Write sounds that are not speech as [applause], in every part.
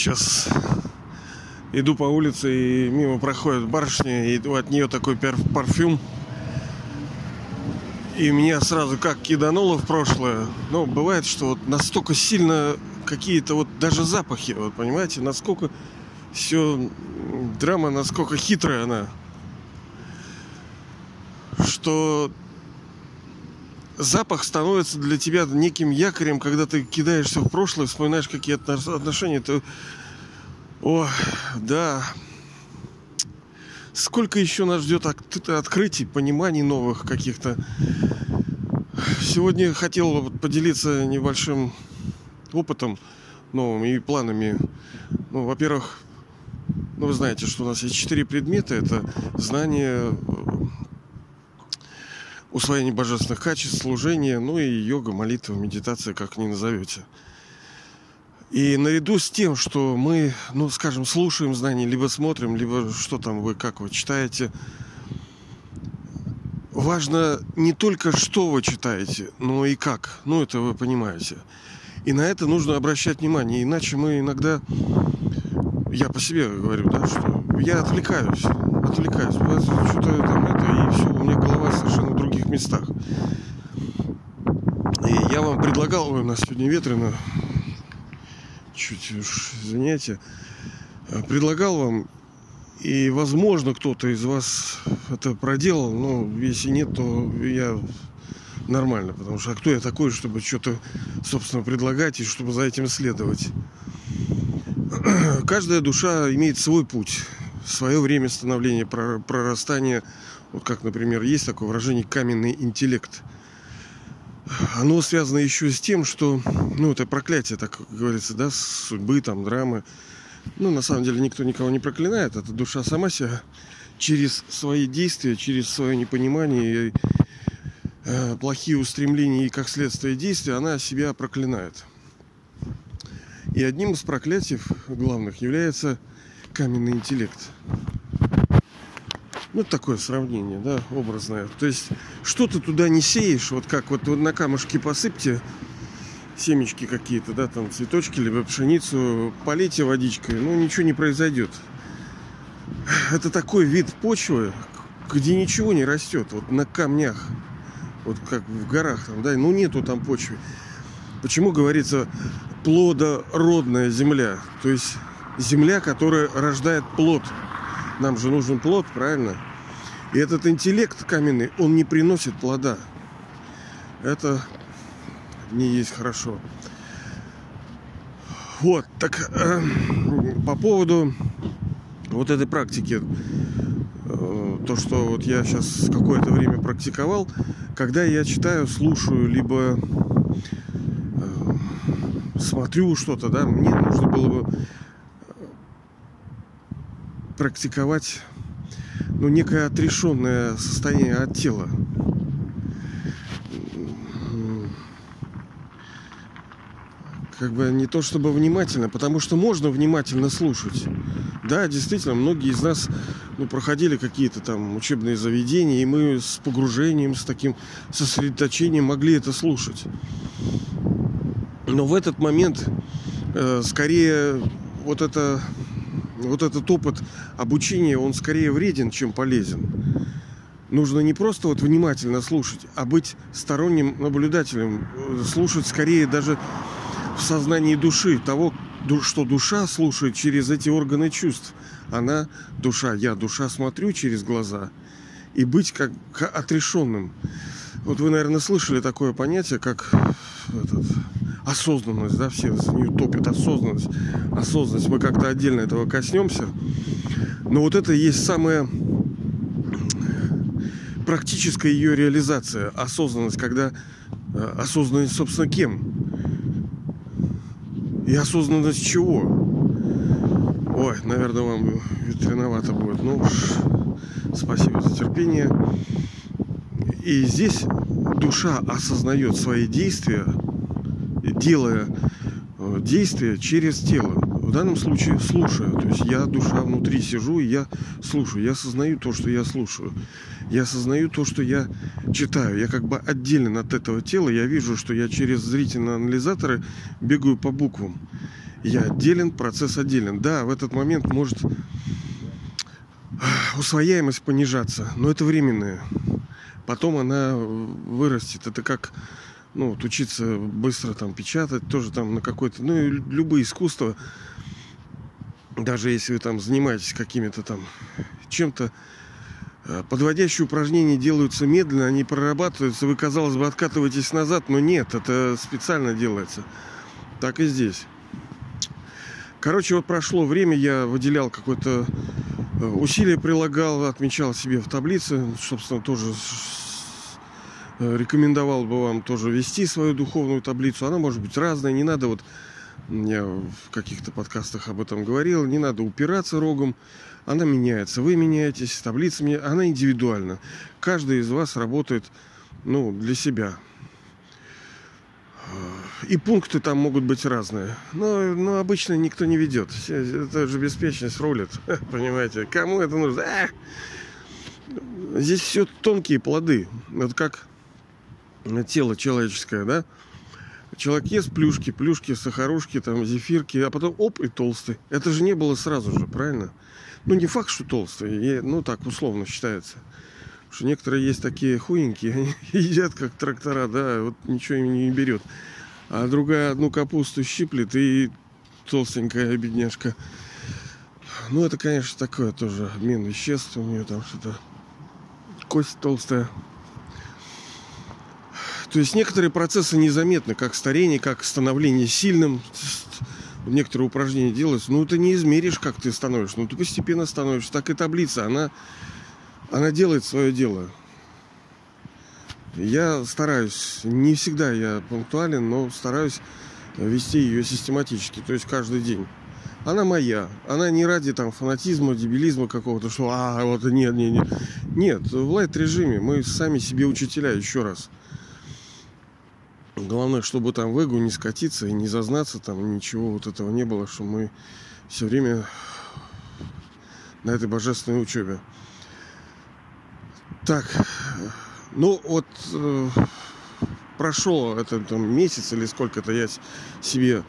сейчас иду по улице и мимо проходит барышня, и от нее такой парфюм. И меня сразу как кидануло в прошлое. Но бывает, что вот настолько сильно какие-то вот даже запахи, вот понимаете, насколько все драма, насколько хитрая она, что запах становится для тебя неким якорем, когда ты кидаешься в прошлое, вспоминаешь какие-то отношения, ты... О, да. Сколько еще нас ждет открытий, пониманий новых каких-то. Сегодня хотел поделиться небольшим опытом новым и планами. Ну, во-первых, ну, вы знаете, что у нас есть четыре предмета. Это знание, усвоение божественных качеств, служение, ну и йога, молитва, медитация, как ни назовете. И наряду с тем, что мы, ну, скажем, слушаем знания, либо смотрим, либо что там вы, как вы читаете, важно не только что вы читаете, но и как. Ну, это вы понимаете. И на это нужно обращать внимание. Иначе мы иногда, я по себе говорю, да, что я отвлекаюсь, отвлекаюсь. Что-то там это, и все, у меня голова совершенно местах. И я вам предлагал, у нас сегодня ветрено, чуть уж, извиняйте, предлагал вам, и, возможно, кто-то из вас это проделал, но если нет, то я нормально, потому что а кто я такой, чтобы что-то, собственно, предлагать и чтобы за этим следовать. Каждая душа имеет свой путь, свое время становления, прорастания. Вот как, например, есть такое выражение «каменный интеллект». Оно связано еще с тем, что, ну, это проклятие, так говорится, да, судьбы, там, драмы. Ну, на самом деле, никто никого не проклинает. Это душа сама себя через свои действия, через свое непонимание Э, плохие устремления и как следствие действия, она себя проклинает. И одним из проклятий главных является каменный интеллект. Ну, такое сравнение, да, образное. То есть, что ты туда не сеешь, вот как вот на камушки посыпьте семечки какие-то, да, там цветочки, либо пшеницу, полейте водичкой, ну, ничего не произойдет. Это такой вид почвы, где ничего не растет, вот на камнях вот как в горах там, да, ну нету там почвы. Почему говорится плодородная земля? То есть земля, которая рождает плод. Нам же нужен плод, правильно? И этот интеллект каменный, он не приносит плода. Это не есть хорошо. Вот, так э, по поводу вот этой практики Э, то, что вот я сейчас какое-то время практиковал, когда я читаю, слушаю, либо э, смотрю что-то, да, мне нужно было бы практиковать ну, некое отрешенное состояние от тела. Как бы не то чтобы внимательно, потому что можно внимательно слушать. Да, действительно, многие из нас ну, проходили какие-то там учебные заведения, и мы с погружением, с таким сосредоточением могли это слушать. Но в этот момент э, скорее вот это вот этот опыт обучения, он скорее вреден, чем полезен. Нужно не просто вот внимательно слушать, а быть сторонним наблюдателем, э, слушать скорее даже в сознании души того, что душа слушает через эти органы чувств. Она душа, я душа смотрю через глаза и быть как отрешенным. Вот вы, наверное, слышали такое понятие, как этот, осознанность, да, все за нее осознанность. Осознанность, мы как-то отдельно этого коснемся. Но вот это и есть самая практическая ее реализация, осознанность, когда э, осознанность, собственно, кем? И осознанность чего? Ой, наверное, вам ветреновато будет. Ну уж, спасибо за терпение. И здесь душа осознает свои действия, делая э, действия через тело. В данном случае слушая. То есть я, душа внутри сижу, и я слушаю. Я осознаю то, что я слушаю. Я осознаю то, что я читаю. Я как бы отдельно от этого тела. Я вижу, что я через зрительные анализаторы бегаю по буквам. Я отделен, процесс отделен. Да, в этот момент может усвояемость понижаться, но это временное. Потом она вырастет. Это как ну, вот учиться быстро там печатать, тоже там на какой-то, ну, любые искусства, даже если вы там занимаетесь какими-то там чем-то, э, подводящие упражнения делаются медленно, они прорабатываются, вы, казалось бы, откатываетесь назад, но нет, это специально делается. Так и здесь. Короче, вот прошло время, я выделял какое-то э, усилие, прилагал, отмечал себе в таблице, собственно, тоже рекомендовал бы вам тоже вести свою духовную таблицу. Она может быть разная, не надо вот я в каких-то подкастах об этом говорил, не надо упираться рогом. Она меняется, вы меняетесь, таблица меняется, она индивидуальна. Каждый из вас работает ну, для себя. И пункты там могут быть разные. Но, но обычно никто не ведет. Это же беспечность рулит. [laughs] Понимаете? Кому это нужно? А! Здесь все тонкие плоды. Вот как тело человеческое, да? Человек ест плюшки, плюшки, сахарушки, там, зефирки, а потом оп, и толстый. Это же не было сразу же, правильно? Ну, не факт, что толстый, ну, так условно считается. Потому что некоторые есть такие хуенькие, [laughs] они едят как трактора, да, вот ничего им не берет. А другая одну капусту щиплет и толстенькая бедняжка. Ну, это, конечно, такое тоже обмен веществ. У нее там что-то кость толстая. То есть некоторые процессы незаметны, как старение, как становление сильным. Некоторые упражнения делаются. Ну, ты не измеришь, как ты становишься. Ну, ты постепенно становишься. Так и таблица, она, она делает свое дело. Я стараюсь, не всегда я пунктуален, но стараюсь вести ее систематически, то есть каждый день. Она моя. Она не ради там фанатизма, дебилизма какого-то, что а, вот нет, нет, нет. Нет, в лайт-режиме мы сами себе учителя, еще раз. Главное, чтобы там в эгу не скатиться и не зазнаться, там ничего вот этого не было, что мы все время на этой божественной учебе. Так, ну вот э, прошел это там месяц или сколько-то я себе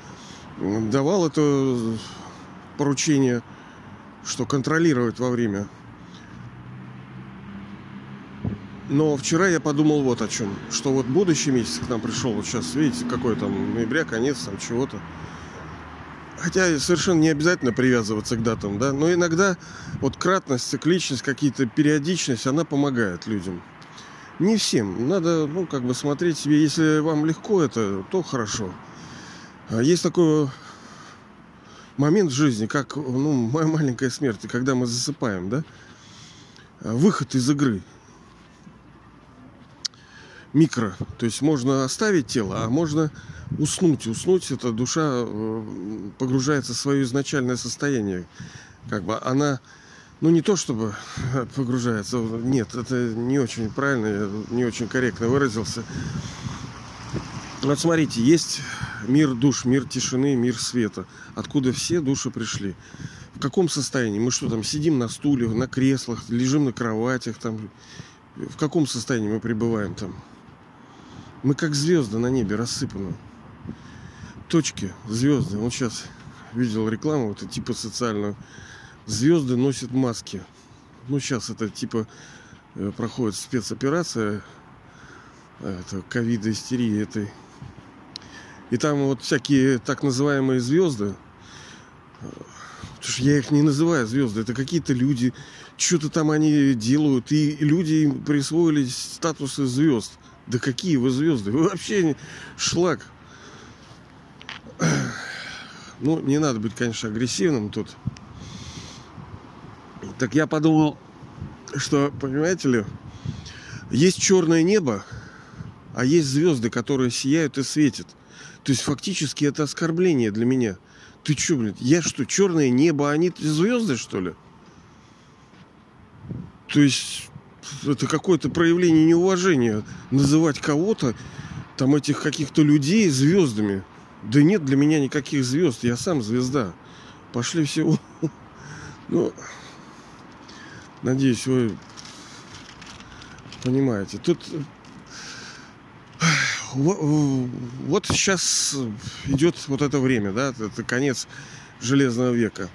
давал это поручение, что контролировать во время Но вчера я подумал вот о чем. Что вот будущий месяц к нам пришел. Вот сейчас, видите, какой там ноября, конец там чего-то. Хотя совершенно не обязательно привязываться к датам, да. Но иногда вот кратность, цикличность, какие-то периодичность, она помогает людям. Не всем. Надо, ну, как бы смотреть себе. Если вам легко это, то хорошо. А есть такой момент в жизни, как ну, моя маленькая смерть, когда мы засыпаем, да? Выход из игры микро. То есть можно оставить тело, а можно уснуть. Уснуть это душа э, погружается в свое изначальное состояние. Как бы она, ну не то чтобы [laughs] погружается, нет, это не очень правильно, я не очень корректно выразился. Вот смотрите, есть мир душ, мир тишины, мир света, откуда все души пришли. В каком состоянии? Мы что там, сидим на стуле, на креслах, лежим на кроватях, там, в каком состоянии мы пребываем там? Мы как звезды на небе рассыпаны. Точки, звезды. Вот сейчас видел рекламу, это типа социальную. Звезды носят маски. Ну, сейчас это типа э, проходит спецоперация э, это ковида истерии этой. И там вот всякие так называемые звезды, э, потому что я их не называю звезды, это какие-то люди, что-то там они делают, и люди им присвоили статусы звезд. Да какие вы звезды? Вы вообще шлак. Ну, не надо быть, конечно, агрессивным тут. Так я подумал, что, понимаете ли, есть черное небо, а есть звезды, которые сияют и светят. То есть фактически это оскорбление для меня. Ты что, блин, я что, черное небо, а они звезды, что ли? То есть это какое-то проявление неуважения называть кого-то, там этих каких-то людей звездами. Да нет для меня никаких звезд, я сам звезда. Пошли все. Ну, надеюсь, вы понимаете. Тут вот сейчас идет вот это время, да, это конец железного века.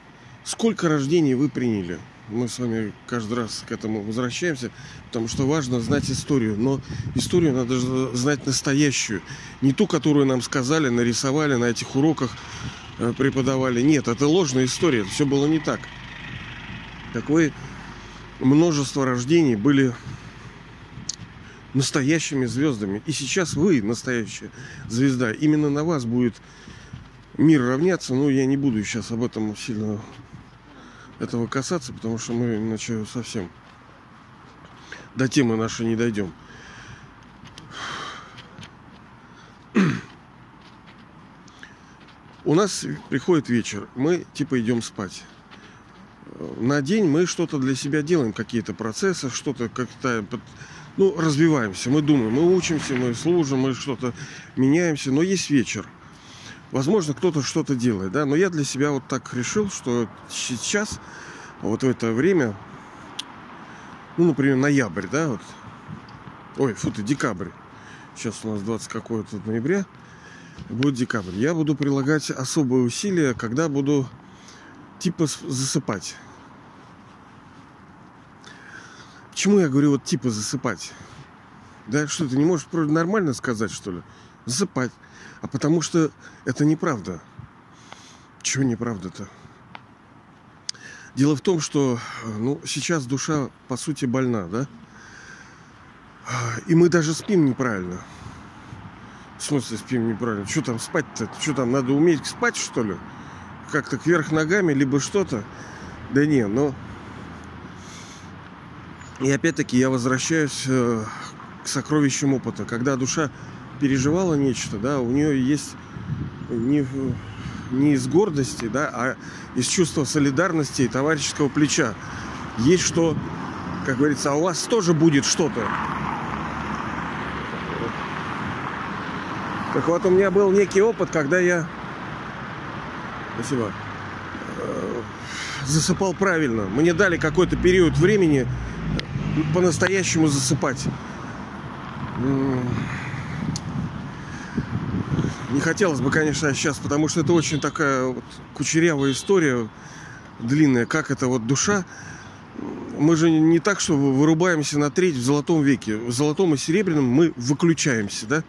Сколько рождений вы приняли? Мы с вами каждый раз к этому возвращаемся, потому что важно знать историю. Но историю надо знать настоящую. Не ту, которую нам сказали, нарисовали на этих уроках, э, преподавали. Нет, это ложная история. Все было не так. Такое множество рождений были настоящими звездами. И сейчас вы настоящая звезда. Именно на вас будет мир равняться. Но я не буду сейчас об этом сильно этого касаться, потому что мы иначе совсем до темы нашей не дойдем. У нас приходит вечер, мы типа идем спать. На день мы что-то для себя делаем, какие-то процессы, что-то как-то ну, развиваемся, мы думаем, мы учимся, мы служим, мы что-то меняемся, но есть вечер. Возможно, кто-то что-то делает, да, но я для себя вот так решил, что сейчас, вот в это время, ну, например, ноябрь, да, вот, ой, фу ты, декабрь, сейчас у нас 20 какое-то ноября, будет декабрь, я буду прилагать особые усилия, когда буду типа засыпать. Почему я говорю вот типа засыпать? Да что ты не можешь нормально сказать, что ли? Засыпать. А потому что это неправда. Чего неправда-то? Дело в том, что ну, сейчас душа, по сути, больна, да? И мы даже спим неправильно. В смысле спим неправильно? Что там спать-то? Что там, надо уметь спать, что ли? Как-то кверх ногами, либо что-то? Да не, но и опять-таки я возвращаюсь э, к сокровищам опыта. Когда душа переживала нечто, да, у нее есть не, не из гордости, да, а из чувства солидарности и товарищеского плеча. Есть что, как говорится, а у вас тоже будет что-то. Так вот, у меня был некий опыт, когда я... Спасибо. Э, засыпал правильно. Мне дали какой-то период времени по-настоящему засыпать. Не хотелось бы, конечно, сейчас, потому что это очень такая вот кучерявая история, длинная, как это вот душа. Мы же не так, что вырубаемся на треть в золотом веке. В золотом и серебряном мы выключаемся, да,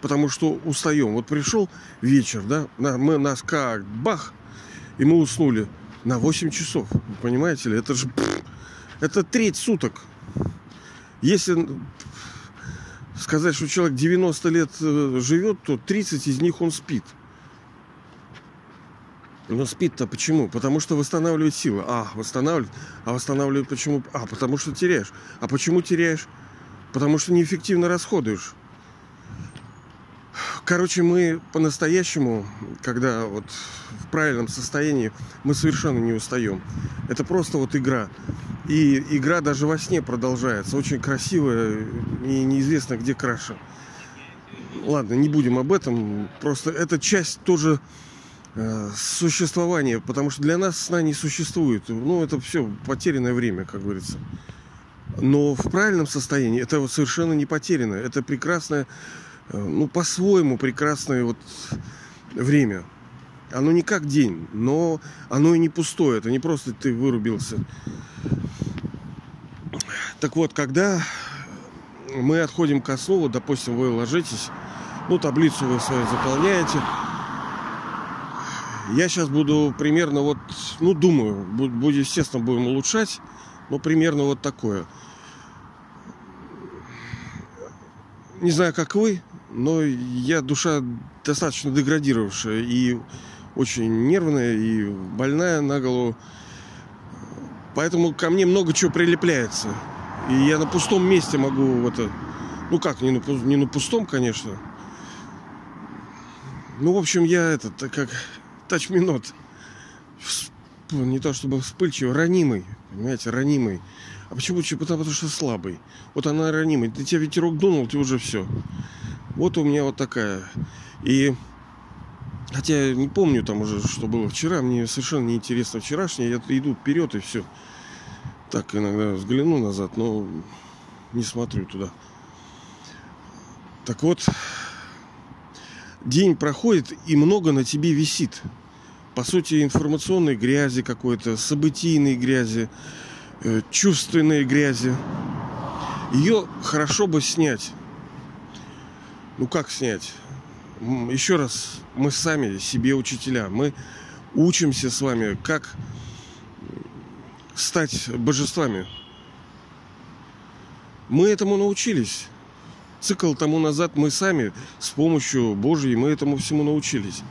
потому что устаем. Вот пришел вечер, да, мы нас как бах, и мы уснули на 8 часов. Понимаете ли, это же это треть суток. Если сказать, что человек 90 лет э, живет, то 30 из них он спит. Но спит-то почему? Потому что восстанавливает силы. А, восстанавливает. А восстанавливает почему? А, потому что теряешь. А почему теряешь? Потому что неэффективно расходуешь. Короче, мы по-настоящему, когда вот в правильном состоянии, мы совершенно не устаем. Это просто вот игра. И игра даже во сне продолжается. Очень красивая и неизвестно где краше. Ладно, не будем об этом. Просто это часть тоже э, существования, потому что для нас сна не существует. Ну, это все потерянное время, как говорится. Но в правильном состоянии это совершенно не потеряно. Это прекрасное, э, ну, по-своему прекрасное вот время. Оно не как день, но оно и не пустое. Это не просто ты вырубился. Так вот, когда мы отходим к основу, допустим, вы ложитесь, ну, таблицу вы свою заполняете. Я сейчас буду примерно вот, ну, думаю, будет, естественно, будем улучшать, но примерно вот такое. Не знаю, как вы, но я душа достаточно деградировавшая и очень нервная и больная на голову. Поэтому ко мне много чего прилепляется. И я на пустом месте могу это... Ну как, не на, не на пустом, конечно. Ну, в общем, я этот, как тачминот. Не то чтобы вспыльчивый, ранимый. Понимаете, ранимый. А почему? Потому что слабый. Вот она ранимый. Ты тебя ветерок дунул, ты уже все. Вот у меня вот такая. И Хотя я не помню там уже, что было вчера. Мне совершенно не интересно вчерашнее. Я иду вперед и все. Так иногда взгляну назад, но не смотрю туда. Так вот, день проходит и много на тебе висит. По сути, информационной грязи какой-то, событийной грязи, э, чувственной грязи. Ее хорошо бы снять. Ну как снять? Еще раз, мы сами себе учителя. Мы учимся с вами, как стать божествами. Мы этому научились. Цикл тому назад мы сами с помощью Божьей мы этому всему научились.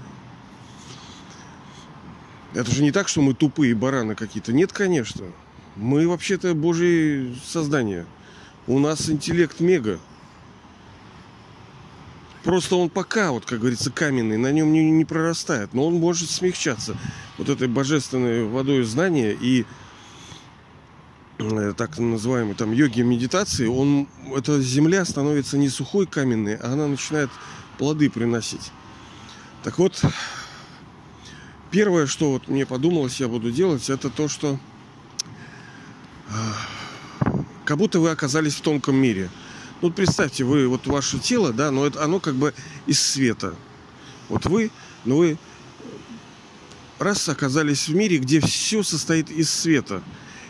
Это же не так, что мы тупые бараны какие-то. Нет, конечно. Мы вообще-то Божьи создания. У нас интеллект мега. Просто он пока, вот, как говорится, каменный, на нем не, не прорастает. Но он может смягчаться вот этой божественной водой знания и э, так называемой там йоги медитации, он, эта земля становится не сухой каменной, а она начинает плоды приносить. Так вот, первое, что вот мне подумалось, я буду делать, это то, что э, как будто вы оказались в тонком мире – ну, представьте, вы, вот ваше тело, да, но это, оно как бы из света. Вот вы, но вы раз оказались в мире, где все состоит из света,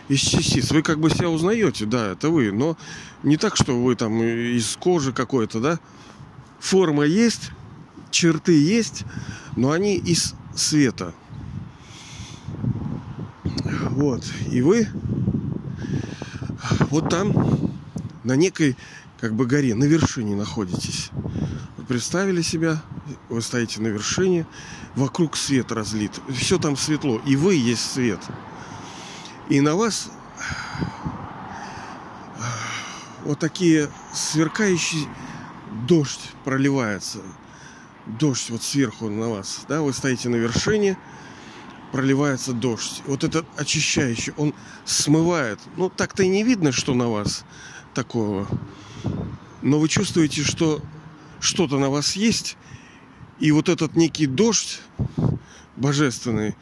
из частиц. Вы как бы себя узнаете, да, это вы, но не так, что вы там из кожи какой-то, да. Форма есть, черты есть, но они из света. Вот. И вы вот там на некой как бы горе, на вершине находитесь. Вы представили себя, вы стоите на вершине, вокруг свет разлит, все там светло, и вы есть свет. И на вас вот такие сверкающие дождь проливается. Дождь вот сверху на вас, да, вы стоите на вершине, проливается дождь. Вот этот очищающий, он смывает. Ну, так-то и не видно, что на вас такого но вы чувствуете, что что-то на вас есть, и вот этот некий дождь божественный,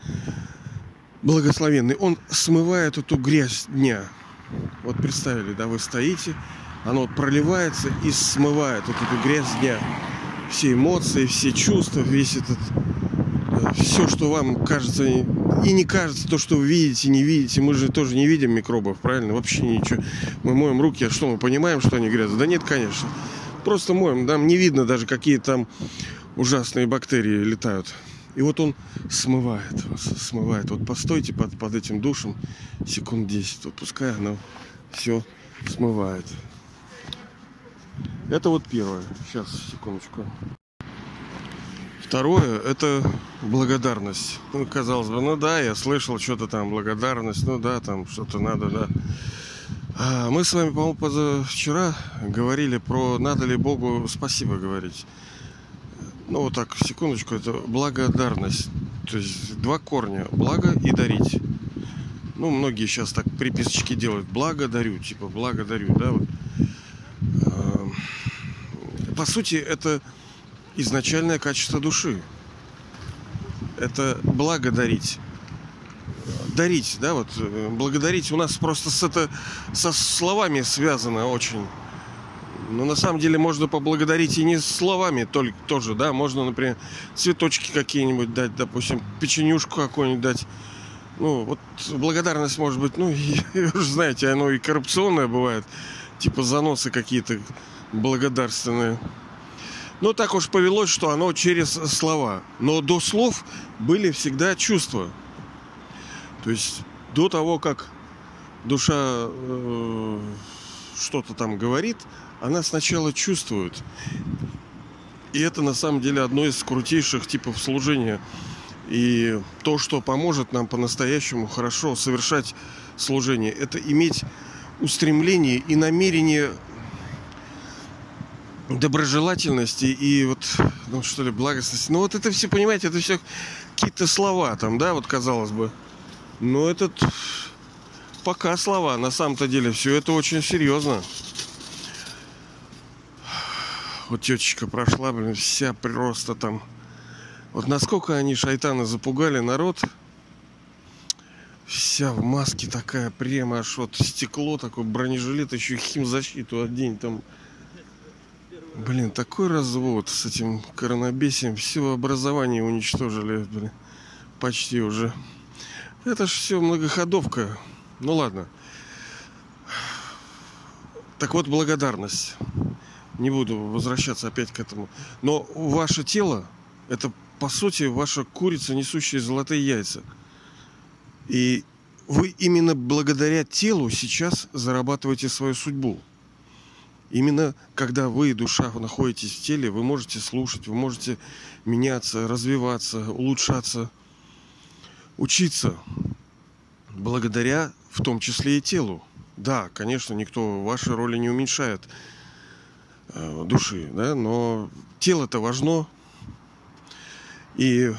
благословенный, он смывает эту грязь дня. Вот представили, да, вы стоите, оно вот проливается и смывает вот эту грязь дня. Все эмоции, все чувства, весь этот все, что вам кажется и не кажется, то, что вы видите, не видите. Мы же тоже не видим микробов, правильно? Вообще ничего. Мы моем руки, а что мы понимаем, что они грязные? Да нет, конечно. Просто моем. Нам не видно даже, какие там ужасные бактерии летают. И вот он смывает вас, смывает. Вот постойте под, под этим душем секунд 10. Вот пускай оно все смывает. Это вот первое. Сейчас, секундочку. Второе – это благодарность. Ну, казалось бы, ну да, я слышал что-то там, благодарность, ну да, там что-то надо, да. А мы с вами, по-моему, позавчера говорили про надо ли Богу спасибо говорить. Ну, вот так, секундочку, это благодарность. То есть два корня – благо и дарить. Ну, многие сейчас так приписочки делают. Благодарю, типа благодарю, да, вот. А, по сути, это изначальное качество души. Это благодарить. Дарить, да, вот э, благодарить у нас просто с это со словами связано очень. Но на самом деле можно поблагодарить и не словами только тоже, да, можно, например, цветочки какие-нибудь дать, допустим, печенюшку какую-нибудь дать. Ну, вот благодарность может быть, ну, и, вы же знаете, оно и коррупционное бывает, типа заносы какие-то благодарственные. Но так уж повелось, что оно через слова. Но до слов были всегда чувства. То есть до того, как душа э, что-то там говорит, она сначала чувствует. И это на самом деле одно из крутейших типов служения. И то, что поможет нам по-настоящему хорошо совершать служение, это иметь устремление и намерение доброжелательности и вот, ну что ли, благостности. Ну вот это все, понимаете, это все какие-то слова там, да, вот казалось бы. Но этот пока слова, на самом-то деле все это очень серьезно. Вот тетечка прошла, блин, вся просто там. Вот насколько они шайтаны запугали народ. Вся в маске такая, прямо аж вот стекло такое, бронежилет, еще химзащиту одень там Блин, такой развод с этим коронабесием. Все образование уничтожили, блин. Почти уже. Это ж все многоходовка. Ну ладно. Так вот, благодарность. Не буду возвращаться опять к этому. Но ваше тело, это по сути ваша курица, несущая золотые яйца. И вы именно благодаря телу сейчас зарабатываете свою судьбу. Именно когда вы, душа, находитесь в теле, вы можете слушать, вы можете меняться, развиваться, улучшаться, учиться. Благодаря в том числе и телу. Да, конечно, никто ваши роли не уменьшает э, души, да, но тело-то важно. И,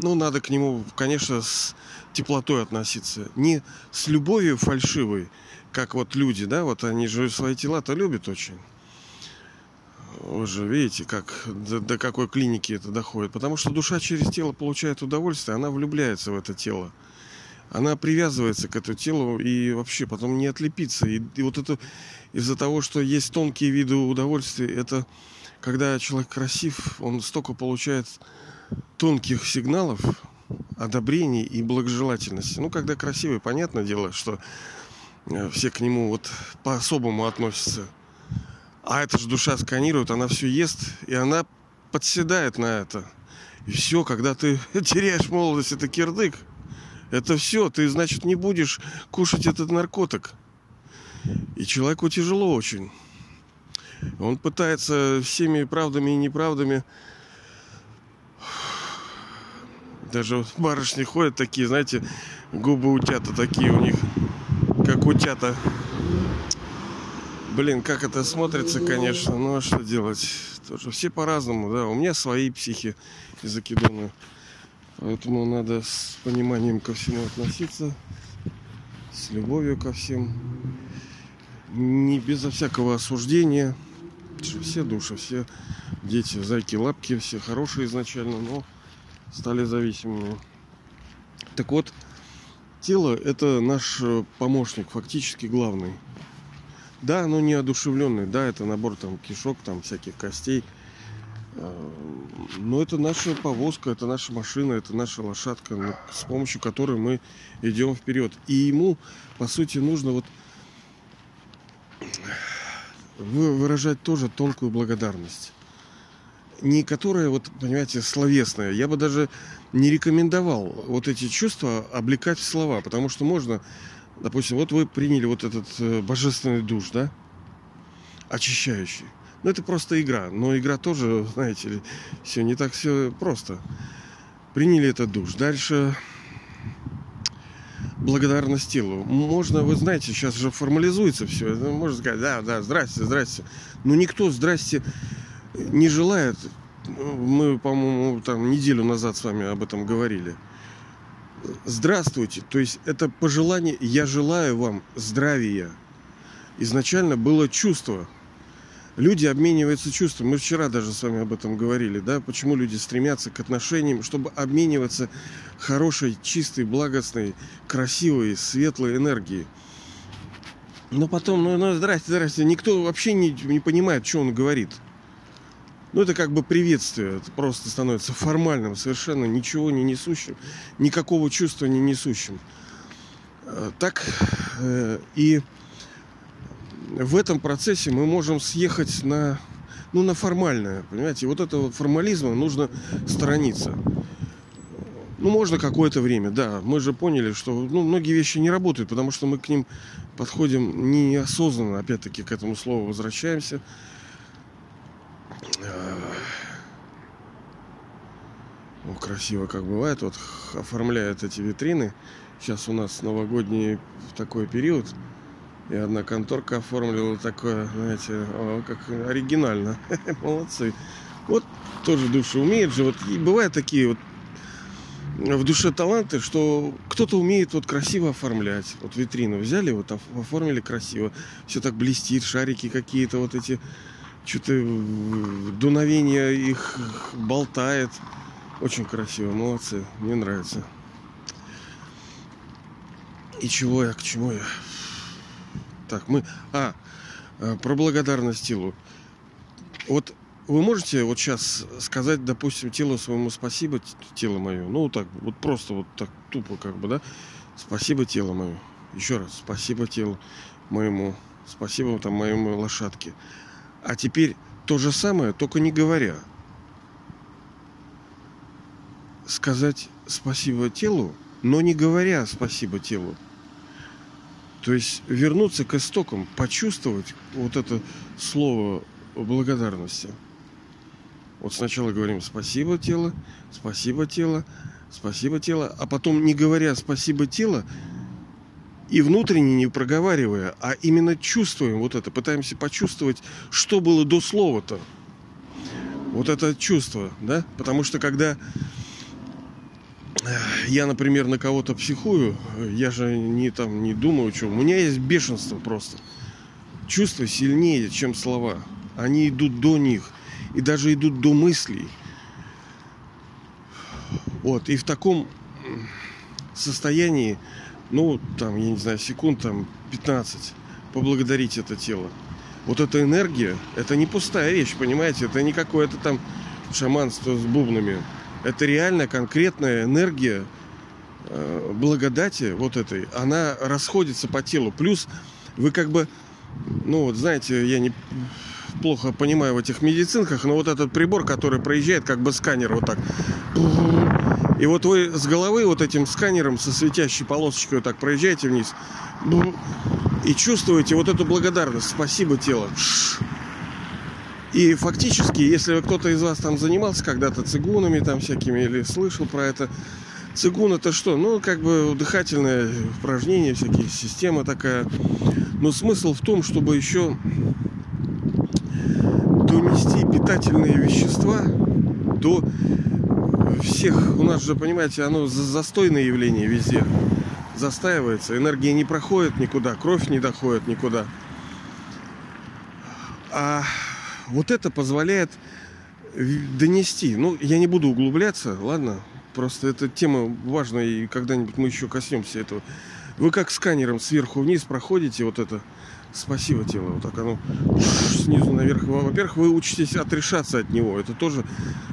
ну, надо к нему, конечно, с теплотой относиться. Не с любовью фальшивой, как вот люди, да, вот они же свои тела-то любят очень. Вы же видите, как до, до какой клиники это доходит. Потому что душа через тело получает удовольствие, она влюбляется в это тело она привязывается к этому телу и вообще потом не отлепится. И, и вот это из-за того, что есть тонкие виды удовольствия, это когда человек красив, он столько получает тонких сигналов, одобрений и благожелательности. Ну, когда красивый, понятное дело, что все к нему вот по-особому относятся. А эта же душа сканирует, она все ест, и она подседает на это. И все, когда ты [laughs] теряешь молодость, это кирдык – это все, ты, значит, не будешь кушать этот наркотик. И человеку тяжело очень. Он пытается всеми правдами и неправдами. Даже барышни ходят такие, знаете, губы утята такие у них, как утята. Блин, как это смотрится, конечно, ну а что делать? Тоже все по-разному, да. У меня свои психи закиданы. Поэтому надо с пониманием ко всему относиться, с любовью ко всем, не безо всякого осуждения. Все души, все дети, зайки, лапки, все хорошие изначально, но стали зависимыми. Так вот, тело это наш помощник, фактически главный. Да, оно не одушевленный, да, это набор там кишок, там всяких костей – Э, но это наша повозка, это наша машина, это наша лошадка, с помощью которой мы идем вперед. И ему, по сути, нужно вот выражать тоже тонкую благодарность. Не которая, вот, понимаете, словесная. Я бы даже не рекомендовал вот эти чувства облекать в слова, потому что можно, допустим, вот вы приняли вот этот э, божественный душ, да, очищающий. Ну, это просто игра. Но игра тоже, знаете ли, все не так все просто. Приняли этот душ. Дальше благодарность телу. Можно, вы знаете, сейчас же формализуется все. Можно сказать, да, да, здрасте, здрасте. Но никто здрасте не желает. Мы, по-моему, там неделю назад с вами об этом говорили. Здравствуйте. То есть это пожелание, я желаю вам здравия. Изначально было чувство – люди обмениваются чувствами. Мы вчера даже с вами об этом говорили, да, почему люди стремятся к отношениям, чтобы обмениваться хорошей, чистой, благостной, красивой, светлой энергией. Но потом, ну, ну здрасте, здрасте, никто вообще не, не понимает, что он говорит. Ну, это как бы приветствие, это просто становится формальным, совершенно ничего не несущим, никакого чувства не несущим. Э, так э, и в этом процессе мы можем съехать на, ну, на формальное, понимаете, вот этого формализма нужно сторониться. Ну, можно какое-то время, да. Мы же поняли, что ну, многие вещи не работают, потому что мы к ним подходим неосознанно, опять-таки, к этому слову возвращаемся. Ну, красиво как бывает, вот оформляют эти витрины. Сейчас у нас новогодний такой период – и одна конторка оформила такое, знаете, о, как оригинально. [laughs] Молодцы. Вот тоже душа умеет же. Вот и бывают такие вот в душе таланты, что кто-то умеет вот красиво оформлять. Вот витрину взяли, вот оформили красиво. Все так блестит, шарики какие-то вот эти, что-то дуновение их болтает. Очень красиво, молодцы, мне нравится. И чего я, к чему я? Так, мы... А, э, про благодарность Тилу. Вот вы можете вот сейчас сказать, допустим, телу своему спасибо, тело мое, ну вот так, вот просто вот так тупо как бы, да, спасибо тело мое, еще раз, спасибо телу моему, спасибо там моему лошадке. А теперь то же самое, только не говоря. Сказать спасибо телу, но не говоря спасибо телу. То есть вернуться к истокам, почувствовать вот это слово благодарности. Вот сначала говорим спасибо тело, спасибо тело, спасибо тело, а потом не говоря спасибо тело и внутренне не проговаривая, а именно чувствуем вот это, пытаемся почувствовать, что было до слова-то. Вот это чувство, да? Потому что когда я, например, на кого-то психую, я же не там не думаю, что. У меня есть бешенство просто. Чувства сильнее, чем слова. Они идут до них. И даже идут до мыслей. Вот. И в таком состоянии, ну, там, я не знаю, секунд там 15 поблагодарить это тело. Вот эта энергия, это не пустая вещь, понимаете? Это не какое-то там шаманство с бубнами. Это реально конкретная энергия э, благодати вот этой. Она расходится по телу. Плюс вы как бы, ну вот знаете, я не плохо понимаю в этих медицинках, но вот этот прибор, который проезжает как бы сканер вот так. И вот вы с головы вот этим сканером со светящей полосочкой вот так проезжаете вниз и чувствуете вот эту благодарность. Спасибо, тело. И фактически, если кто-то из вас там занимался когда-то цигунами там всякими или слышал про это, цигун это что? Ну, как бы дыхательное упражнение, всякие система такая. Но смысл в том, чтобы еще донести питательные вещества до всех. У нас же, понимаете, оно застойное явление везде. Застаивается, энергия не проходит никуда, кровь не доходит никуда. А вот это позволяет донести. Ну, я не буду углубляться, ладно? Просто эта тема важная, и когда-нибудь мы еще коснемся этого. Вы как сканером сверху вниз проходите вот это. Спасибо, тело. Вот так оно снизу наверх. Во-первых, вы учитесь отрешаться от него. Это тоже,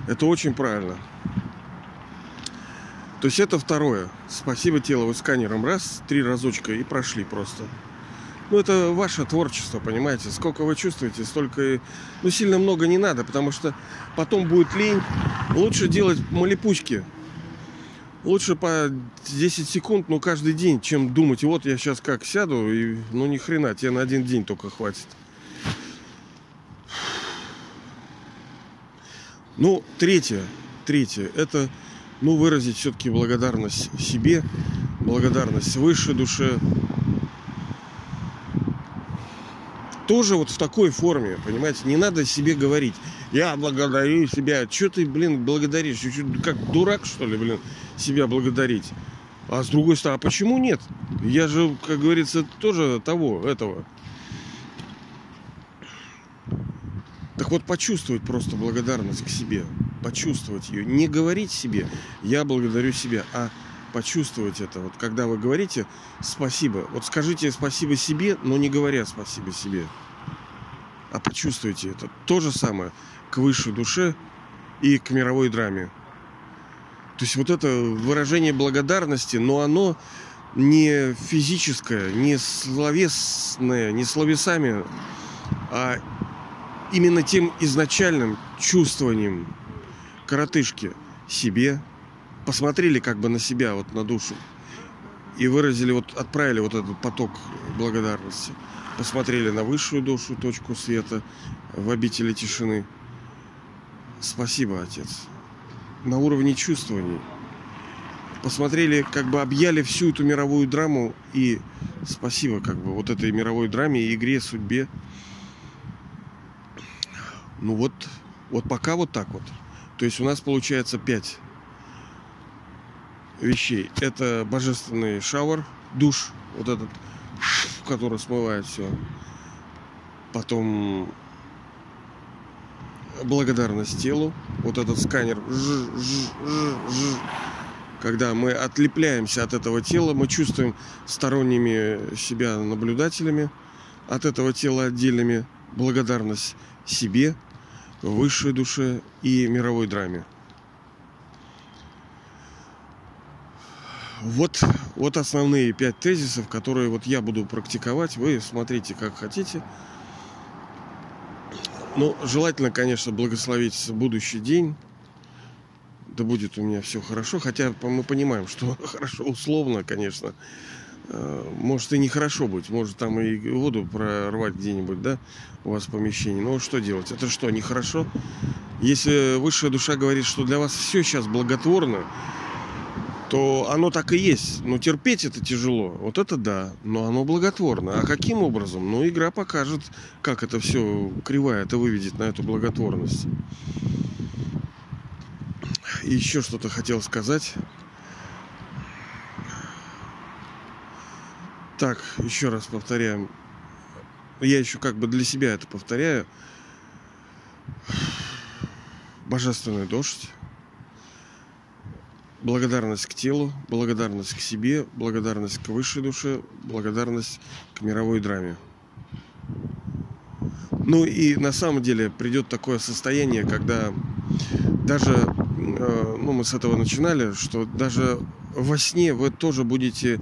это очень правильно. То есть это второе. Спасибо, тело. Вы сканером раз, три разочка и прошли просто. Ну, это ваше творчество, понимаете. Сколько вы чувствуете, столько... Ну, сильно много не надо, потому что потом будет лень. Лучше делать малипучки. Лучше по 10 секунд, ну, каждый день, чем думать, вот я сейчас как сяду, и, ну, ни хрена, тебе на один день только хватит. Ну, третье, третье, это, ну, выразить все-таки благодарность себе, благодарность высшей душе, тоже вот в такой форме, понимаете, не надо себе говорить, я благодарю себя, что ты, блин, благодаришь, как дурак, что ли, блин, себя благодарить. А с другой стороны, а почему нет? Я же, как говорится, тоже того, этого. Так вот, почувствовать просто благодарность к себе, почувствовать ее, не говорить себе, я благодарю себя, а почувствовать это. Вот когда вы говорите спасибо, вот скажите спасибо себе, но не говоря спасибо себе. А почувствуйте это. То же самое к высшей душе и к мировой драме. То есть вот это выражение благодарности, но оно не физическое, не словесное, не словесами, а именно тем изначальным чувствованием коротышки себе, посмотрели как бы на себя, вот на душу, и выразили, вот отправили вот этот поток благодарности. Посмотрели на высшую душу, точку света в обители тишины. Спасибо, Отец. На уровне чувствований. Посмотрели, как бы объяли всю эту мировую драму и спасибо как бы вот этой мировой драме, игре, судьбе. Ну вот, вот пока вот так вот. То есть у нас получается пять вещей. Это божественный шауэр, душ, вот этот, который смывает все. Потом благодарность телу, вот этот сканер, когда мы отлепляемся от этого тела, мы чувствуем сторонними себя наблюдателями, от этого тела отдельными благодарность себе, высшей душе и мировой драме. Вот, вот основные пять тезисов, которые вот я буду практиковать. Вы смотрите, как хотите. Ну, желательно, конечно, благословить будущий день. Да будет у меня все хорошо. Хотя мы понимаем, что [laughs] хорошо условно, конечно. Э, может и нехорошо быть. Может там и воду прорвать где-нибудь, да, у вас в помещении. Но что делать? Это что, нехорошо? Если высшая душа говорит, что для вас все сейчас благотворно, то оно так и есть. Но терпеть это тяжело. Вот это да. Но оно благотворно. А каким образом? Ну, игра покажет, как это все кривая это выведет на эту благотворность. И еще что-то хотел сказать. Так, еще раз повторяем. Я еще как бы для себя это повторяю. Божественный дождь благодарность к телу, благодарность к себе, благодарность к высшей душе, благодарность к мировой драме. Ну и на самом деле придет такое состояние, когда даже, э, ну мы с этого начинали, что даже во сне вы тоже будете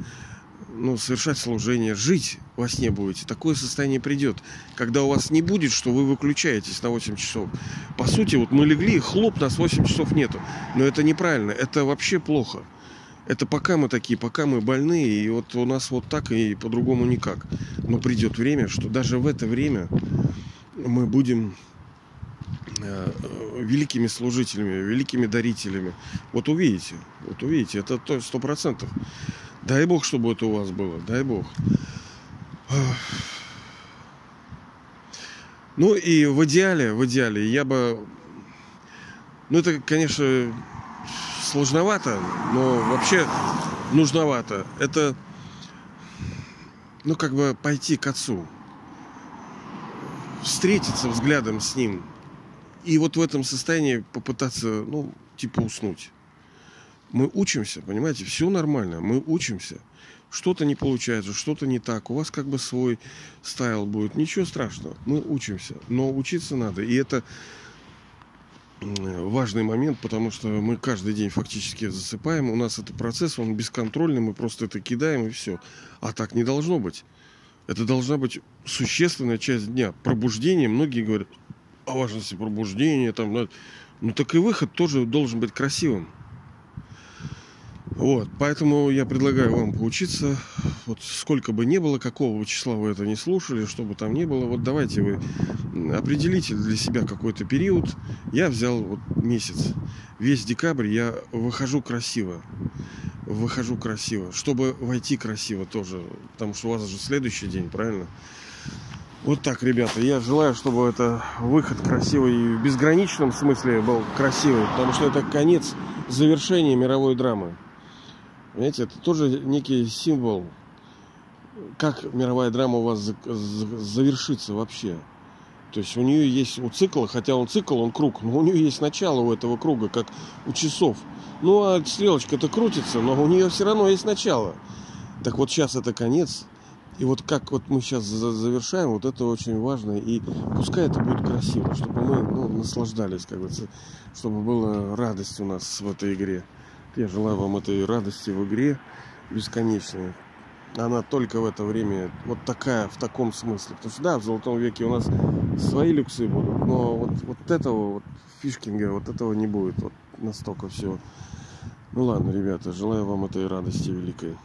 ну, совершать служение, жить во сне будете. Такое состояние придет, когда у вас не будет, что вы выключаетесь на 8 часов. По сути, вот мы легли, хлоп, нас 8 часов нету. Но это неправильно, это вообще плохо. Это пока мы такие, пока мы больные, и вот у нас вот так и по-другому никак. Но придет время, что даже в это время мы будем э, великими служителями, великими дарителями. Вот увидите, вот увидите, это то сто процентов. Дай бог, чтобы это у вас было, дай бог. Ну и в идеале, в идеале я бы... Ну это, конечно, сложновато, но вообще нужновато. Это, ну как бы пойти к отцу, встретиться взглядом с ним и вот в этом состоянии попытаться, ну, типа уснуть. Мы учимся, понимаете, все нормально, мы учимся. Что-то не получается, что-то не так, у вас как бы свой стайл будет. Ничего страшного, мы учимся. Но учиться надо. И это важный момент, потому что мы каждый день фактически засыпаем. У нас это процесс, он бесконтрольный, мы просто это кидаем и все. А так не должно быть. Это должна быть существенная часть дня. Пробуждение, многие говорят о важности пробуждения. Там, ну так и выход тоже должен быть красивым. Вот, поэтому я предлагаю вам поучиться, вот сколько бы ни было, какого бы числа вы это не слушали, что бы там ни было, вот давайте вы определите для себя какой-то период. Я взял вот месяц, весь декабрь я выхожу красиво, выхожу красиво, чтобы войти красиво тоже, потому что у вас же следующий день, правильно? Вот так, ребята, я желаю, чтобы это выход красивый и в безграничном смысле был красивый, потому что это конец завершения мировой драмы. Понимаете, это тоже некий символ, как мировая драма у вас завершится вообще. То есть у нее есть у цикла, хотя он цикл, он круг, но у нее есть начало у этого круга, как у часов. Ну а стрелочка-то крутится, но у нее все равно есть начало. Так вот сейчас это конец. И вот как вот мы сейчас завершаем, вот это очень важно. И пускай это будет красиво, чтобы мы ну, наслаждались, как бы, чтобы была радость у нас в этой игре. Я желаю вам этой радости в игре бесконечной. Она только в это время вот такая, в таком смысле. Потому что да, в Золотом веке у нас свои люксы будут, но вот, вот этого вот фишкинга, вот этого не будет. Вот настолько все. Ну ладно, ребята, желаю вам этой радости великой.